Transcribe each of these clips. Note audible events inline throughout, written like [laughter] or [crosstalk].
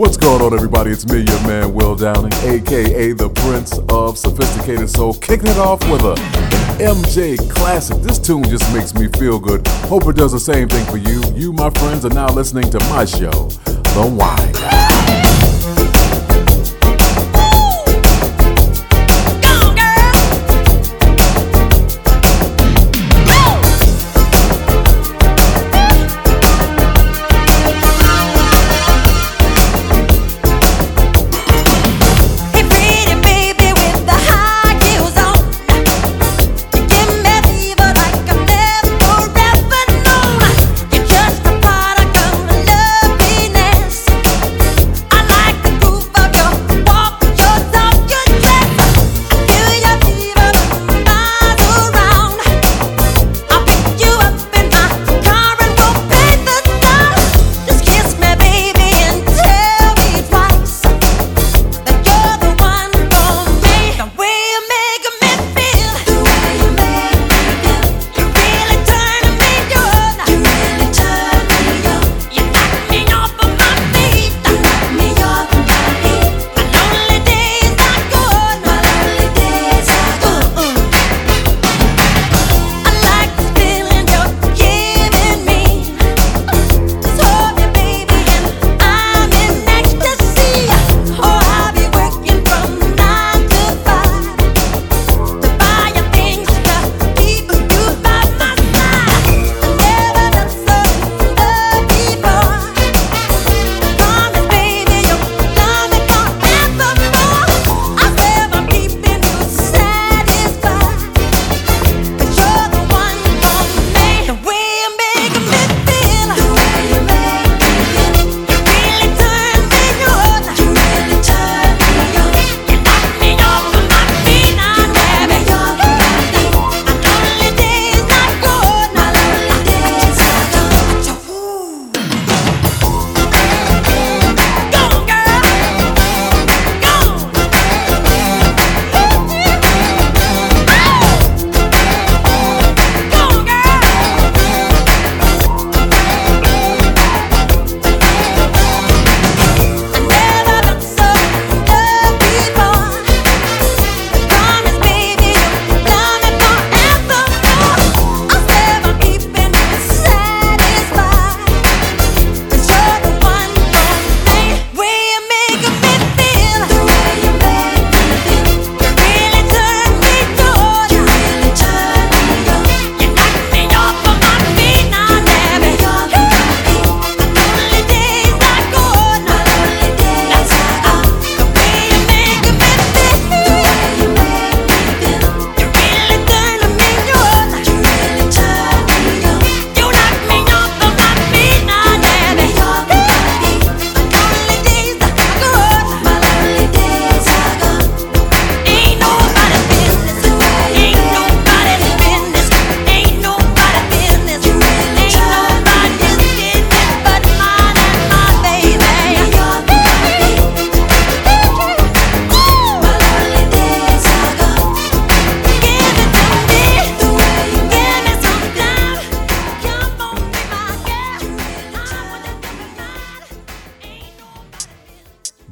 What's going on, everybody? It's me, your man, Will Downing, aka the Prince of Sophisticated Soul, kicking it off with a MJ classic. This tune just makes me feel good. Hope it does the same thing for you. You, my friends, are now listening to my show, The Wine.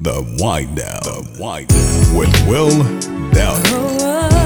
The Wind Down. The Wind Down. With Will Downing.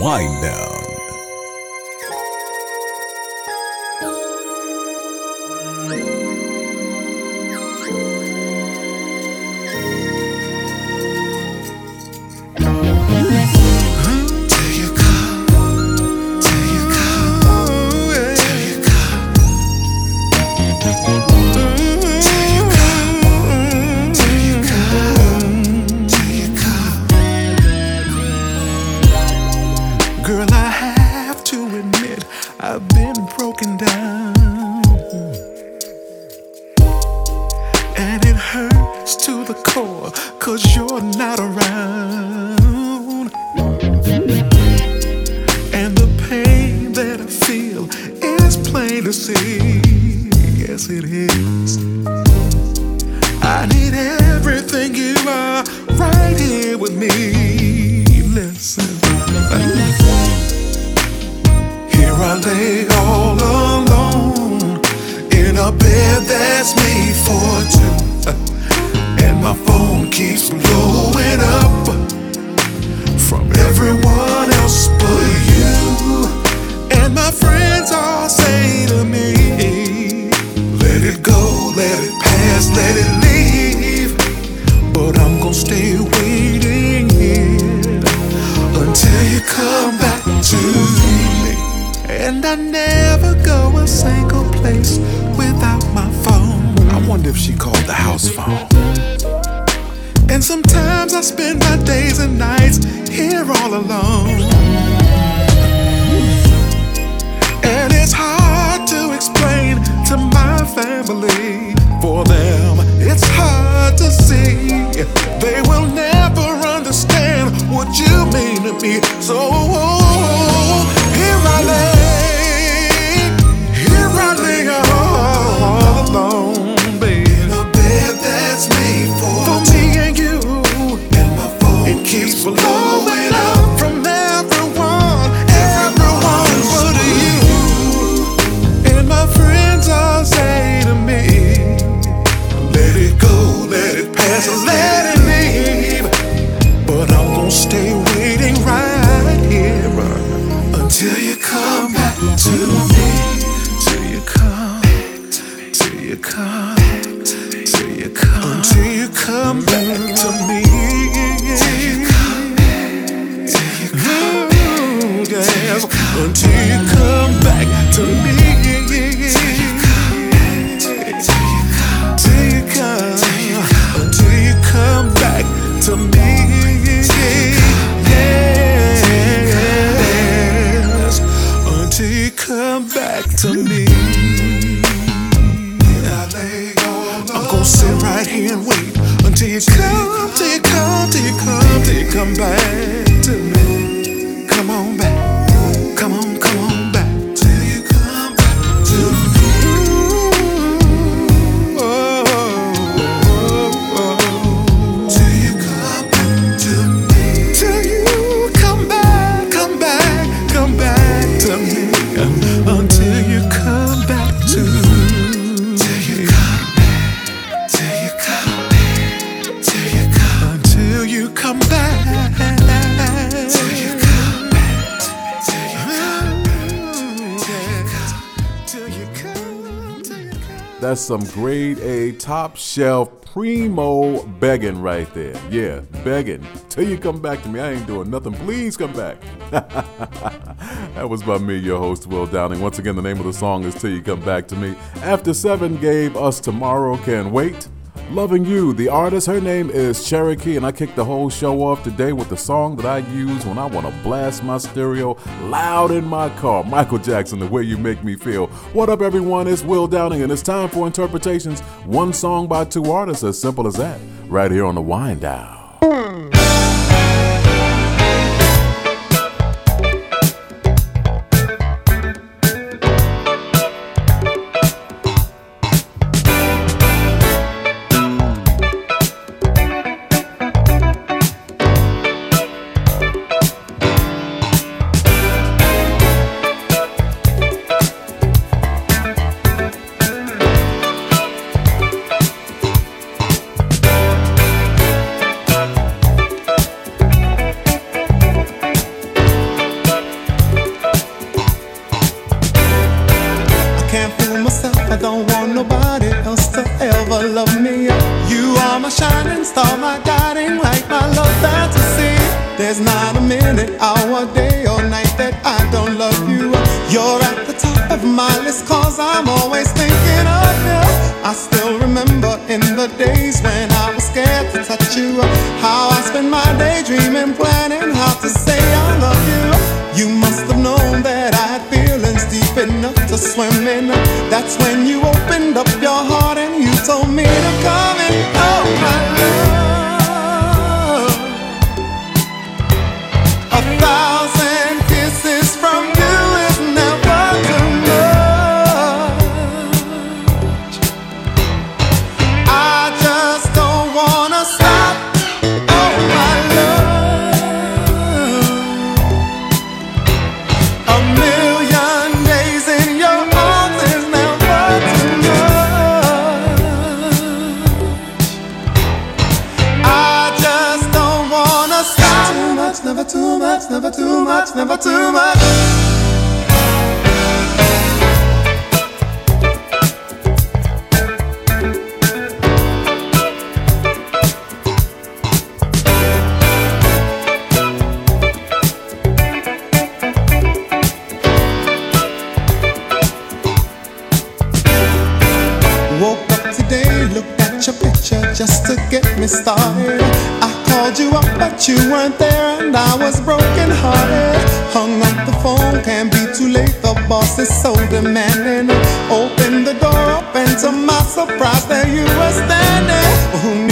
The core, cause you're not around. And the pain that I feel is plain to see. Yes, it is. I need everything you are right here with me. Listen. Here I lay all alone in a bed that's made for two. My phone keeps blowing up from everyone else but you. And my friends all say to me, Let it go, let it pass, let it leave. But I'm gonna stay waiting here until you come back to me. And I never go a single place without my phone. I wonder if she called the house phone. And sometimes I spend my days and nights here all alone. And it's hard to explain to my family. For them, it's hard to see. They will never understand what you mean to me. So oh, to some grade A top shelf primo begging right there. Yeah, begging. Till you come back to me, I ain't doing nothing. Please come back. [laughs] that was by me, your host, Will Downing. Once again, the name of the song is Till You Come Back to Me. After Seven gave us Tomorrow Can Wait. Loving You, the artist, her name is Cherokee, and I kicked the whole show off today with the song that I use when I want to blast my stereo loud in my car. Michael Jackson, The Way You Make Me Feel. What up, everyone? It's Will Downing, and it's time for interpretations. One song by two artists, as simple as that, right here on The Wind Down. you weren't there and I was broken hearted. Hung up the phone, can't be too late. The boss is so demanding. Open the door up and to my surprise there you were standing. Well,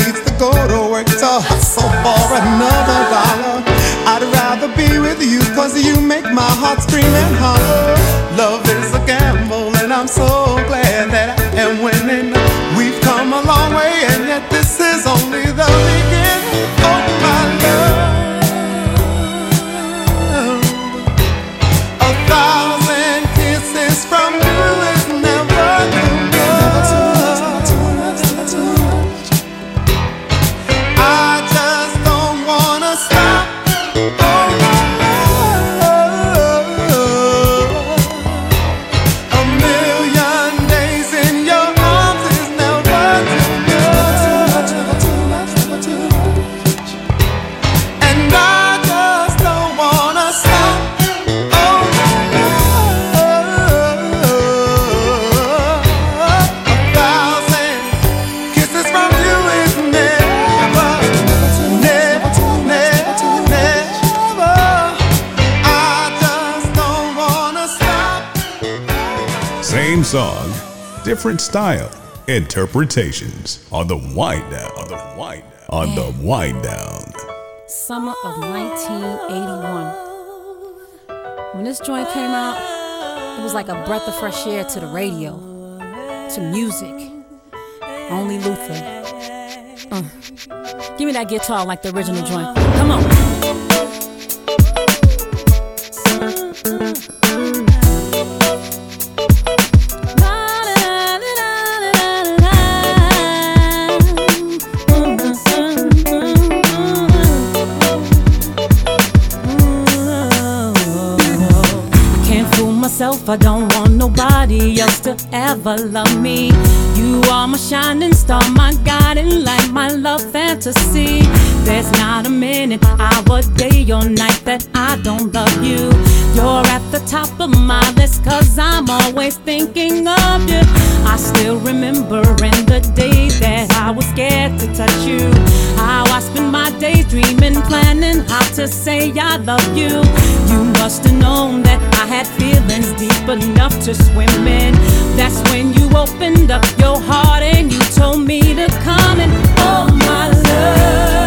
style interpretations on the wind down. On the wind down. On the wind down. Summer of 1981. When this joint came out, it was like a breath of fresh air to the radio, to music. Only Luther. Uh, give me that guitar like the original joint. Come on. I don't want nobody else to ever love me. You are my shining star, my guiding light, my love fantasy. There's not a minute, hour, day, or night that I don't love you. You're at the top of my list, cause I'm always thinking of you. I still remember in the day that I was scared to touch you. How I spent my days dreaming, planning how to say I love you. You must have known that I had feelings deep enough to swim in. That's when you opened up your heart and you told me to come and oh my love.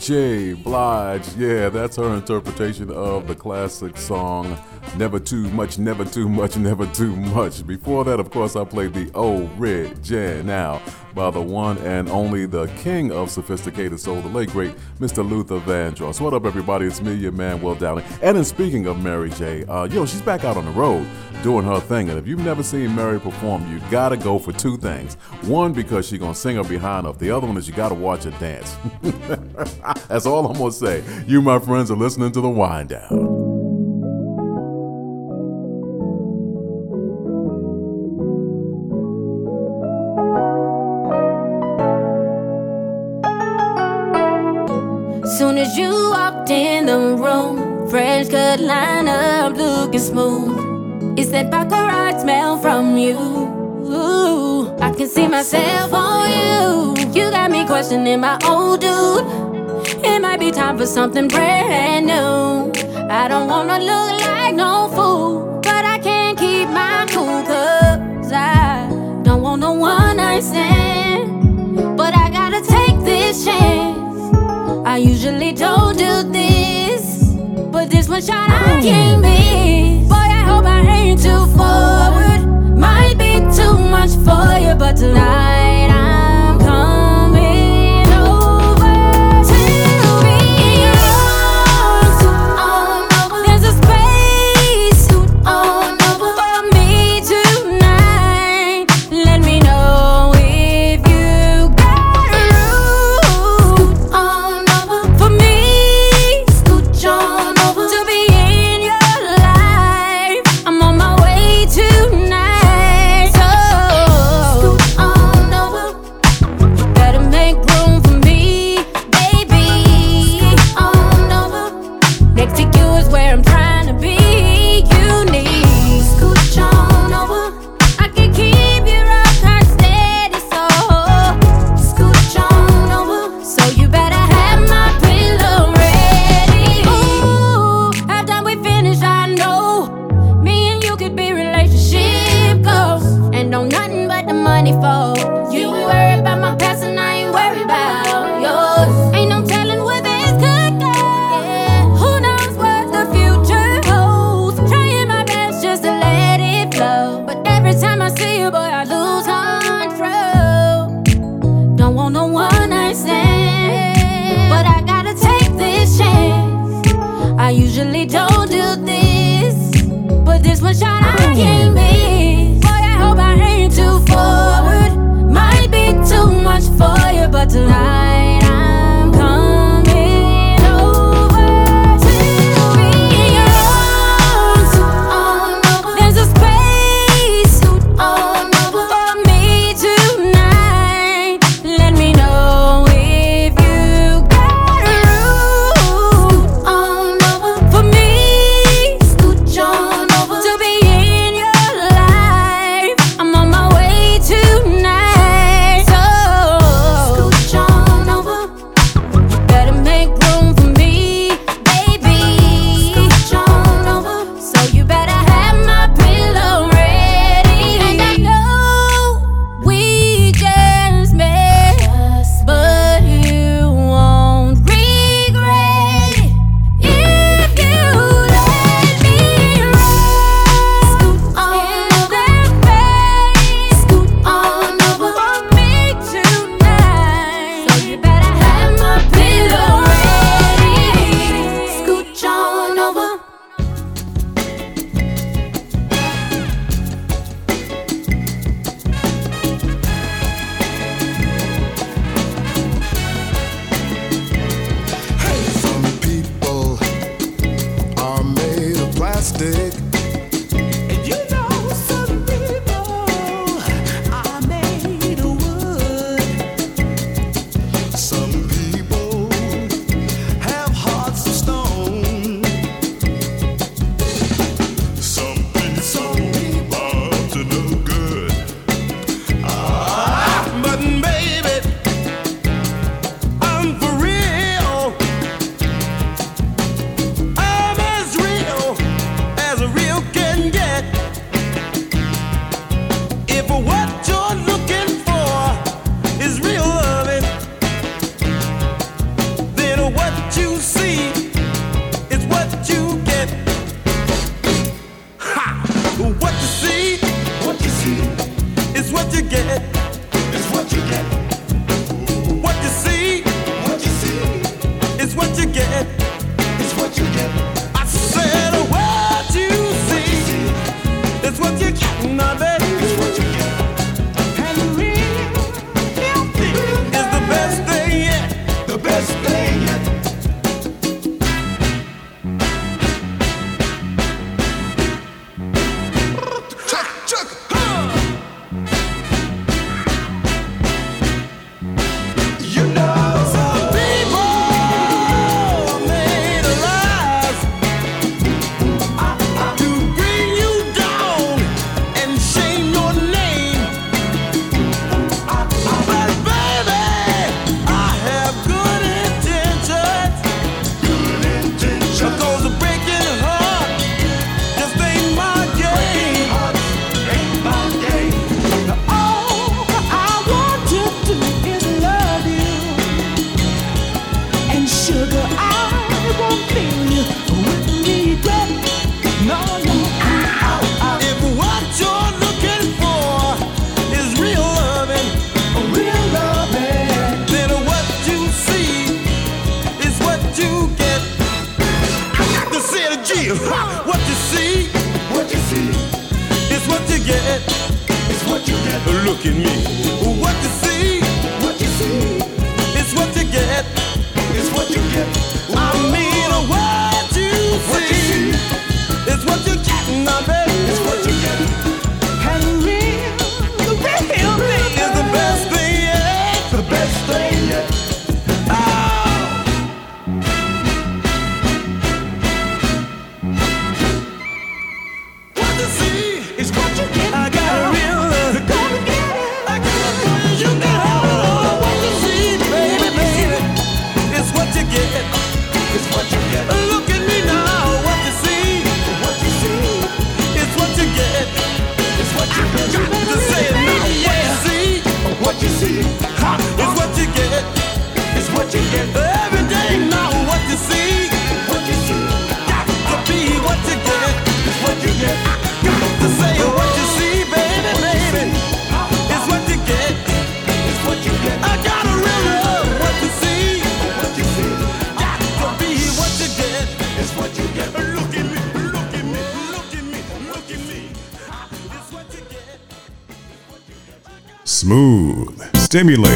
J. Blige, yeah, that's her interpretation of the classic song Never Too Much, Never Too Much, Never Too Much. Before that, of course, I played the Old Red Jam Now by the one and only the king of sophisticated soul, the late great Mr. Luther Vandross. What up, everybody? It's me, your man, Will Downing. And in speaking of Mary J., uh, yo, she's back out on the road doing her thing. And if you've never seen Mary perform, you gotta go for two things. One, because she's gonna sing her behind off. The other one is you gotta watch her dance. [laughs] That's all I'm gonna say. You, my friends, are listening to the Wind Down. walked in the room, fresh cut lineup, looking smooth. Is that baccarat smell from you. Ooh, I can see myself on you. You got me questioning my old dude. It might be time for something brand new. I don't wanna look like no fool, but I can't keep my cool. Cause I don't want no one to stand, but I gotta take this chance. I usually don't do this, but this one shot I mm. can't miss. get Smooth,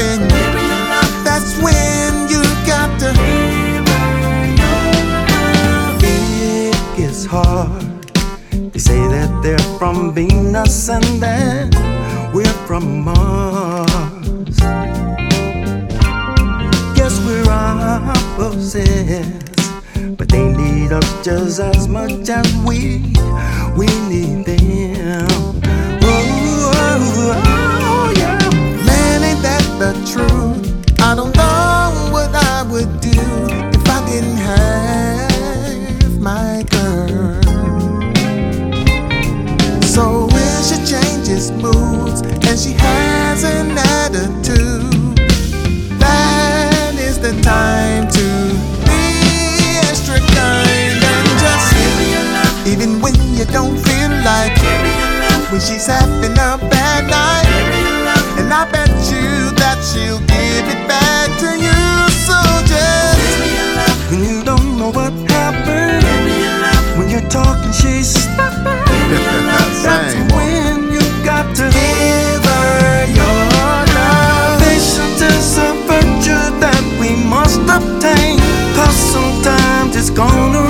That's when you got to. it gets hard. They say that they're from Venus and that we're from Mars. Guess we're opposites, but they need us just as much as we we need them. Truth? I don't know what I would do if I didn't have my girl. So when she changes moods and she has an attitude, that is the time to be extra kind and just even when you don't feel like when she's having a bad night. And I bet you that she'll give it back to you. So just When you don't know what happened, when you're talking, she's snapping. [laughs] That's when you got to give her your love. Patience is a virtue that we must obtain. Cause sometimes it's gonna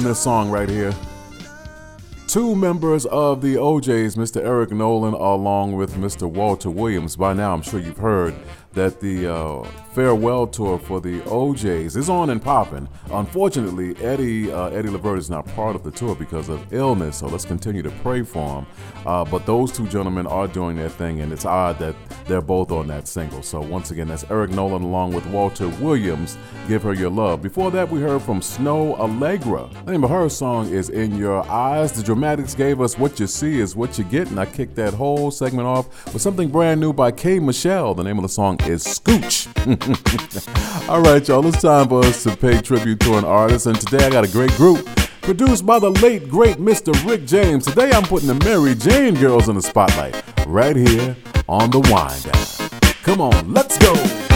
Loving this song right here. Two members of the O'Jays, Mr. Eric Nolan, along with Mr. Walter Williams. By now, I'm sure you've heard that the uh, farewell tour for the O'Jays is on and popping. Unfortunately, Eddie uh, Eddie Levert is not part of the tour because of illness, so let's continue to pray for him. Uh, but those two gentlemen are doing their thing, and it's odd that they're both on that single. So once again, that's Eric Nolan along with Walter Williams. Give her your love. Before that, we heard from Snoh Aalegra. The name of her song is "In Your Eyes." The Dramatics gave us "What You See Is What You Get," and I kicked that whole segment off with something brand new by K. Michelle. The name of the song is "Scooch." [laughs] [laughs] All right, y'all. It's time for us to pay tribute to an artist, and today I got a great group. Produced by the late, great Mr. Rick James. Today I'm putting the Mary Jane girls in the spotlight right here on the Wind. Come on, let's go.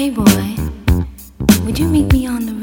Hey boy, would you meet me on the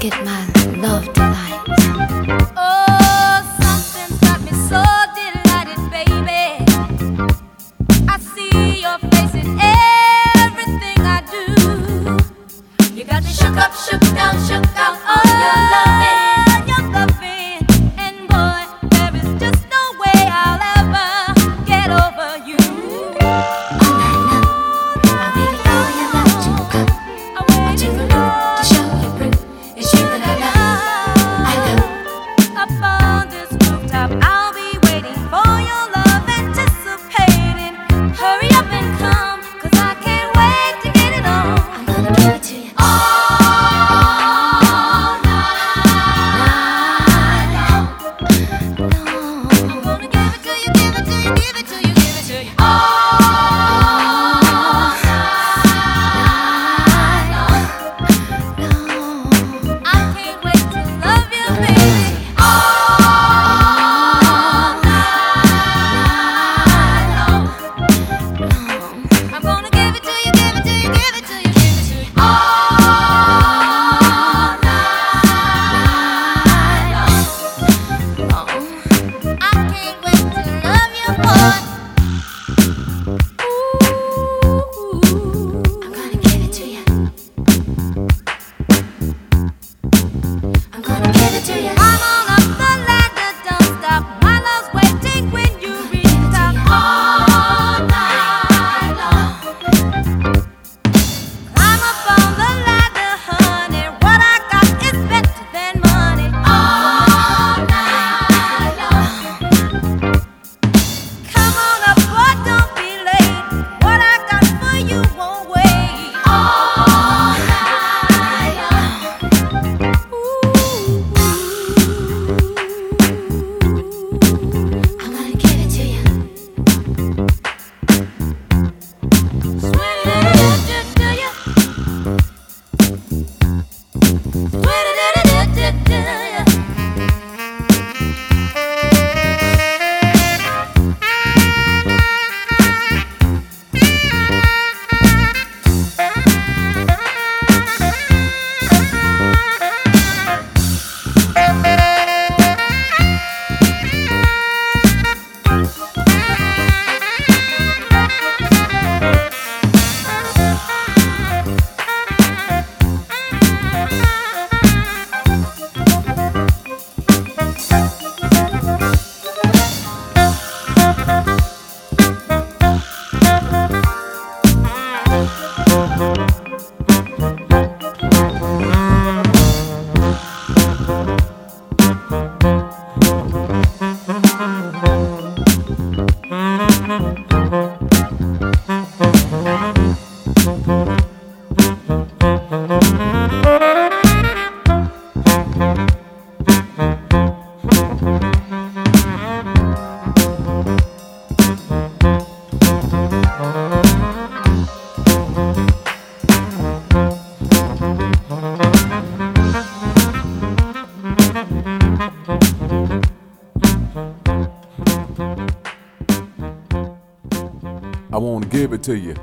get my love tonight. Give it to you.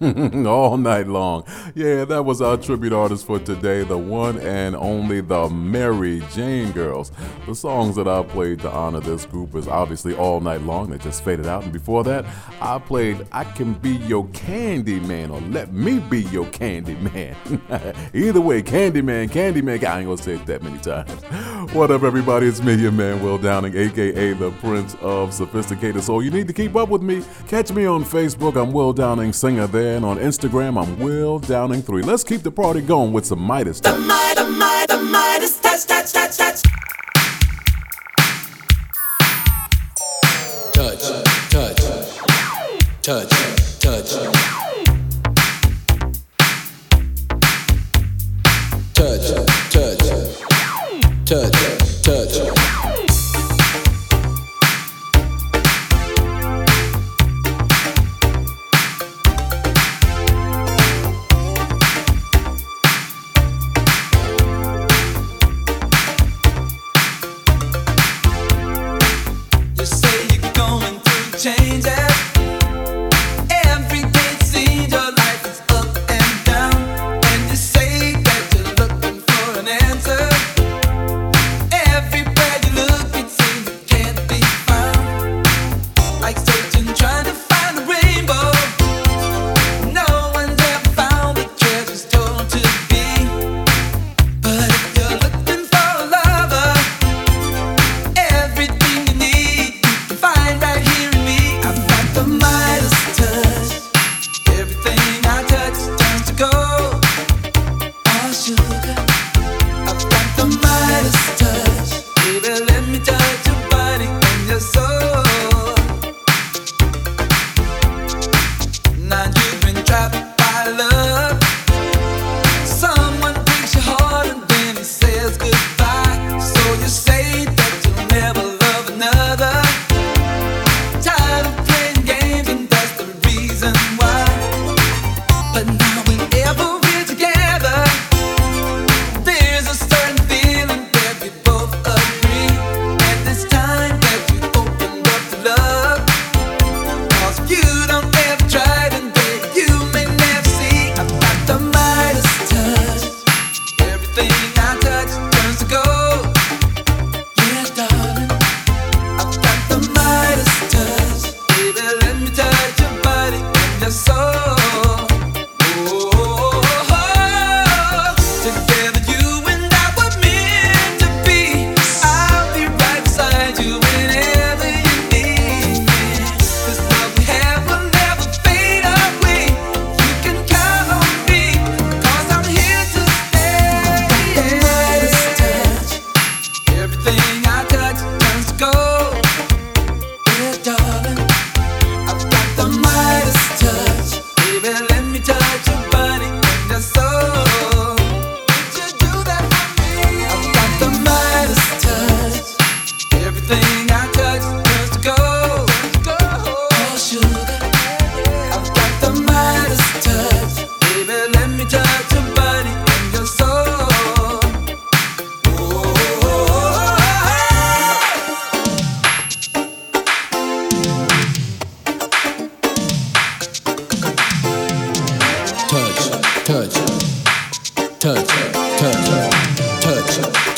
[laughs] All night long. Yeah, that was our tribute artist for today, the one and only the Mary Jane Girls. The songs that I played to honor this group is obviously All Night Long, they just faded out. And before that, I played I Can Be Your Candy Man or Let Me Be Your Candy Man. [laughs] Either way, Candy Man, Candy Man. I ain't gonna say it that many times. [laughs] What up, everybody? It's me, your man, Will Downing, aka the Prince of Sophisticated Soul. You need to keep up with me. Catch me on Facebook. I'm Will Downing, singer there. And on Instagram, I'm Will Downing3. Let's keep the party going with some Midas touch. Midas, Midas, Midas, touch, touch, touch, touch. touch, touch, touch, touch,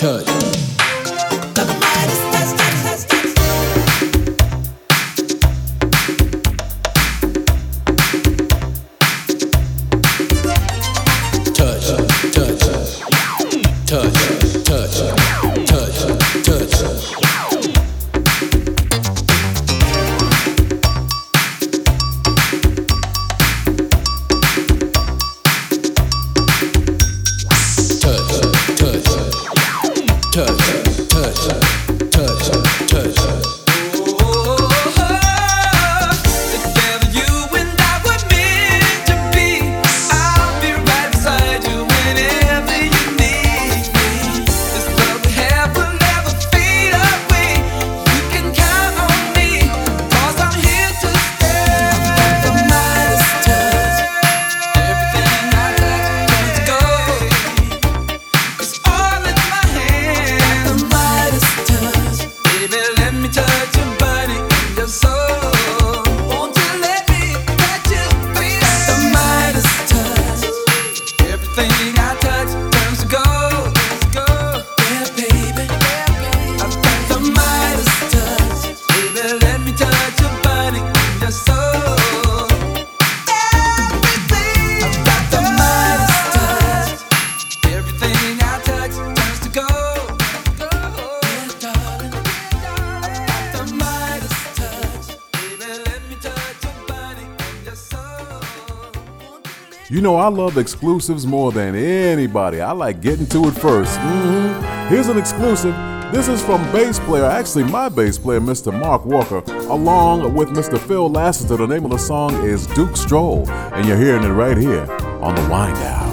touch. I love exclusives more than anybody. I like getting to it 1st mm-hmm. Here's an exclusive. This is from bass player, actually my bass player, Mr. Mark Walker, along with Mr. Phil Lassiter. The name of the song is Duke Stroll, and you're hearing it right here on the Wind Down.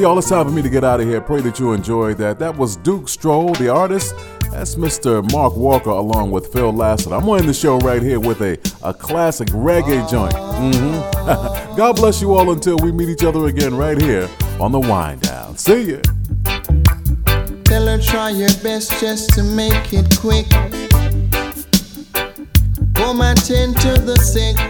Y'all, it's time for me to get out of here. Pray that you enjoyed that. That was Duke Stroll, the artist. That's Mr. Mark Walker along with Phil Lassiter. I'm on the show right here with a, a classic reggae joint. hmm [laughs] God bless you all until we meet each other again right here on the Wind Down. See ya. Tell her try your best just to make it quick. Come attend to the sick.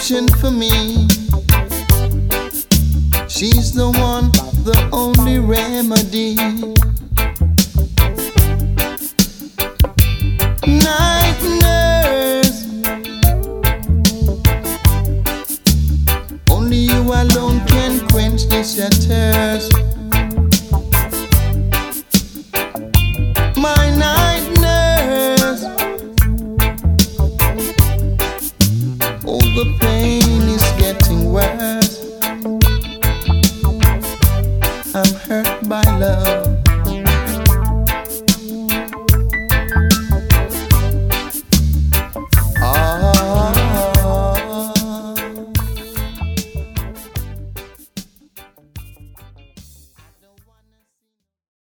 Prescription for me.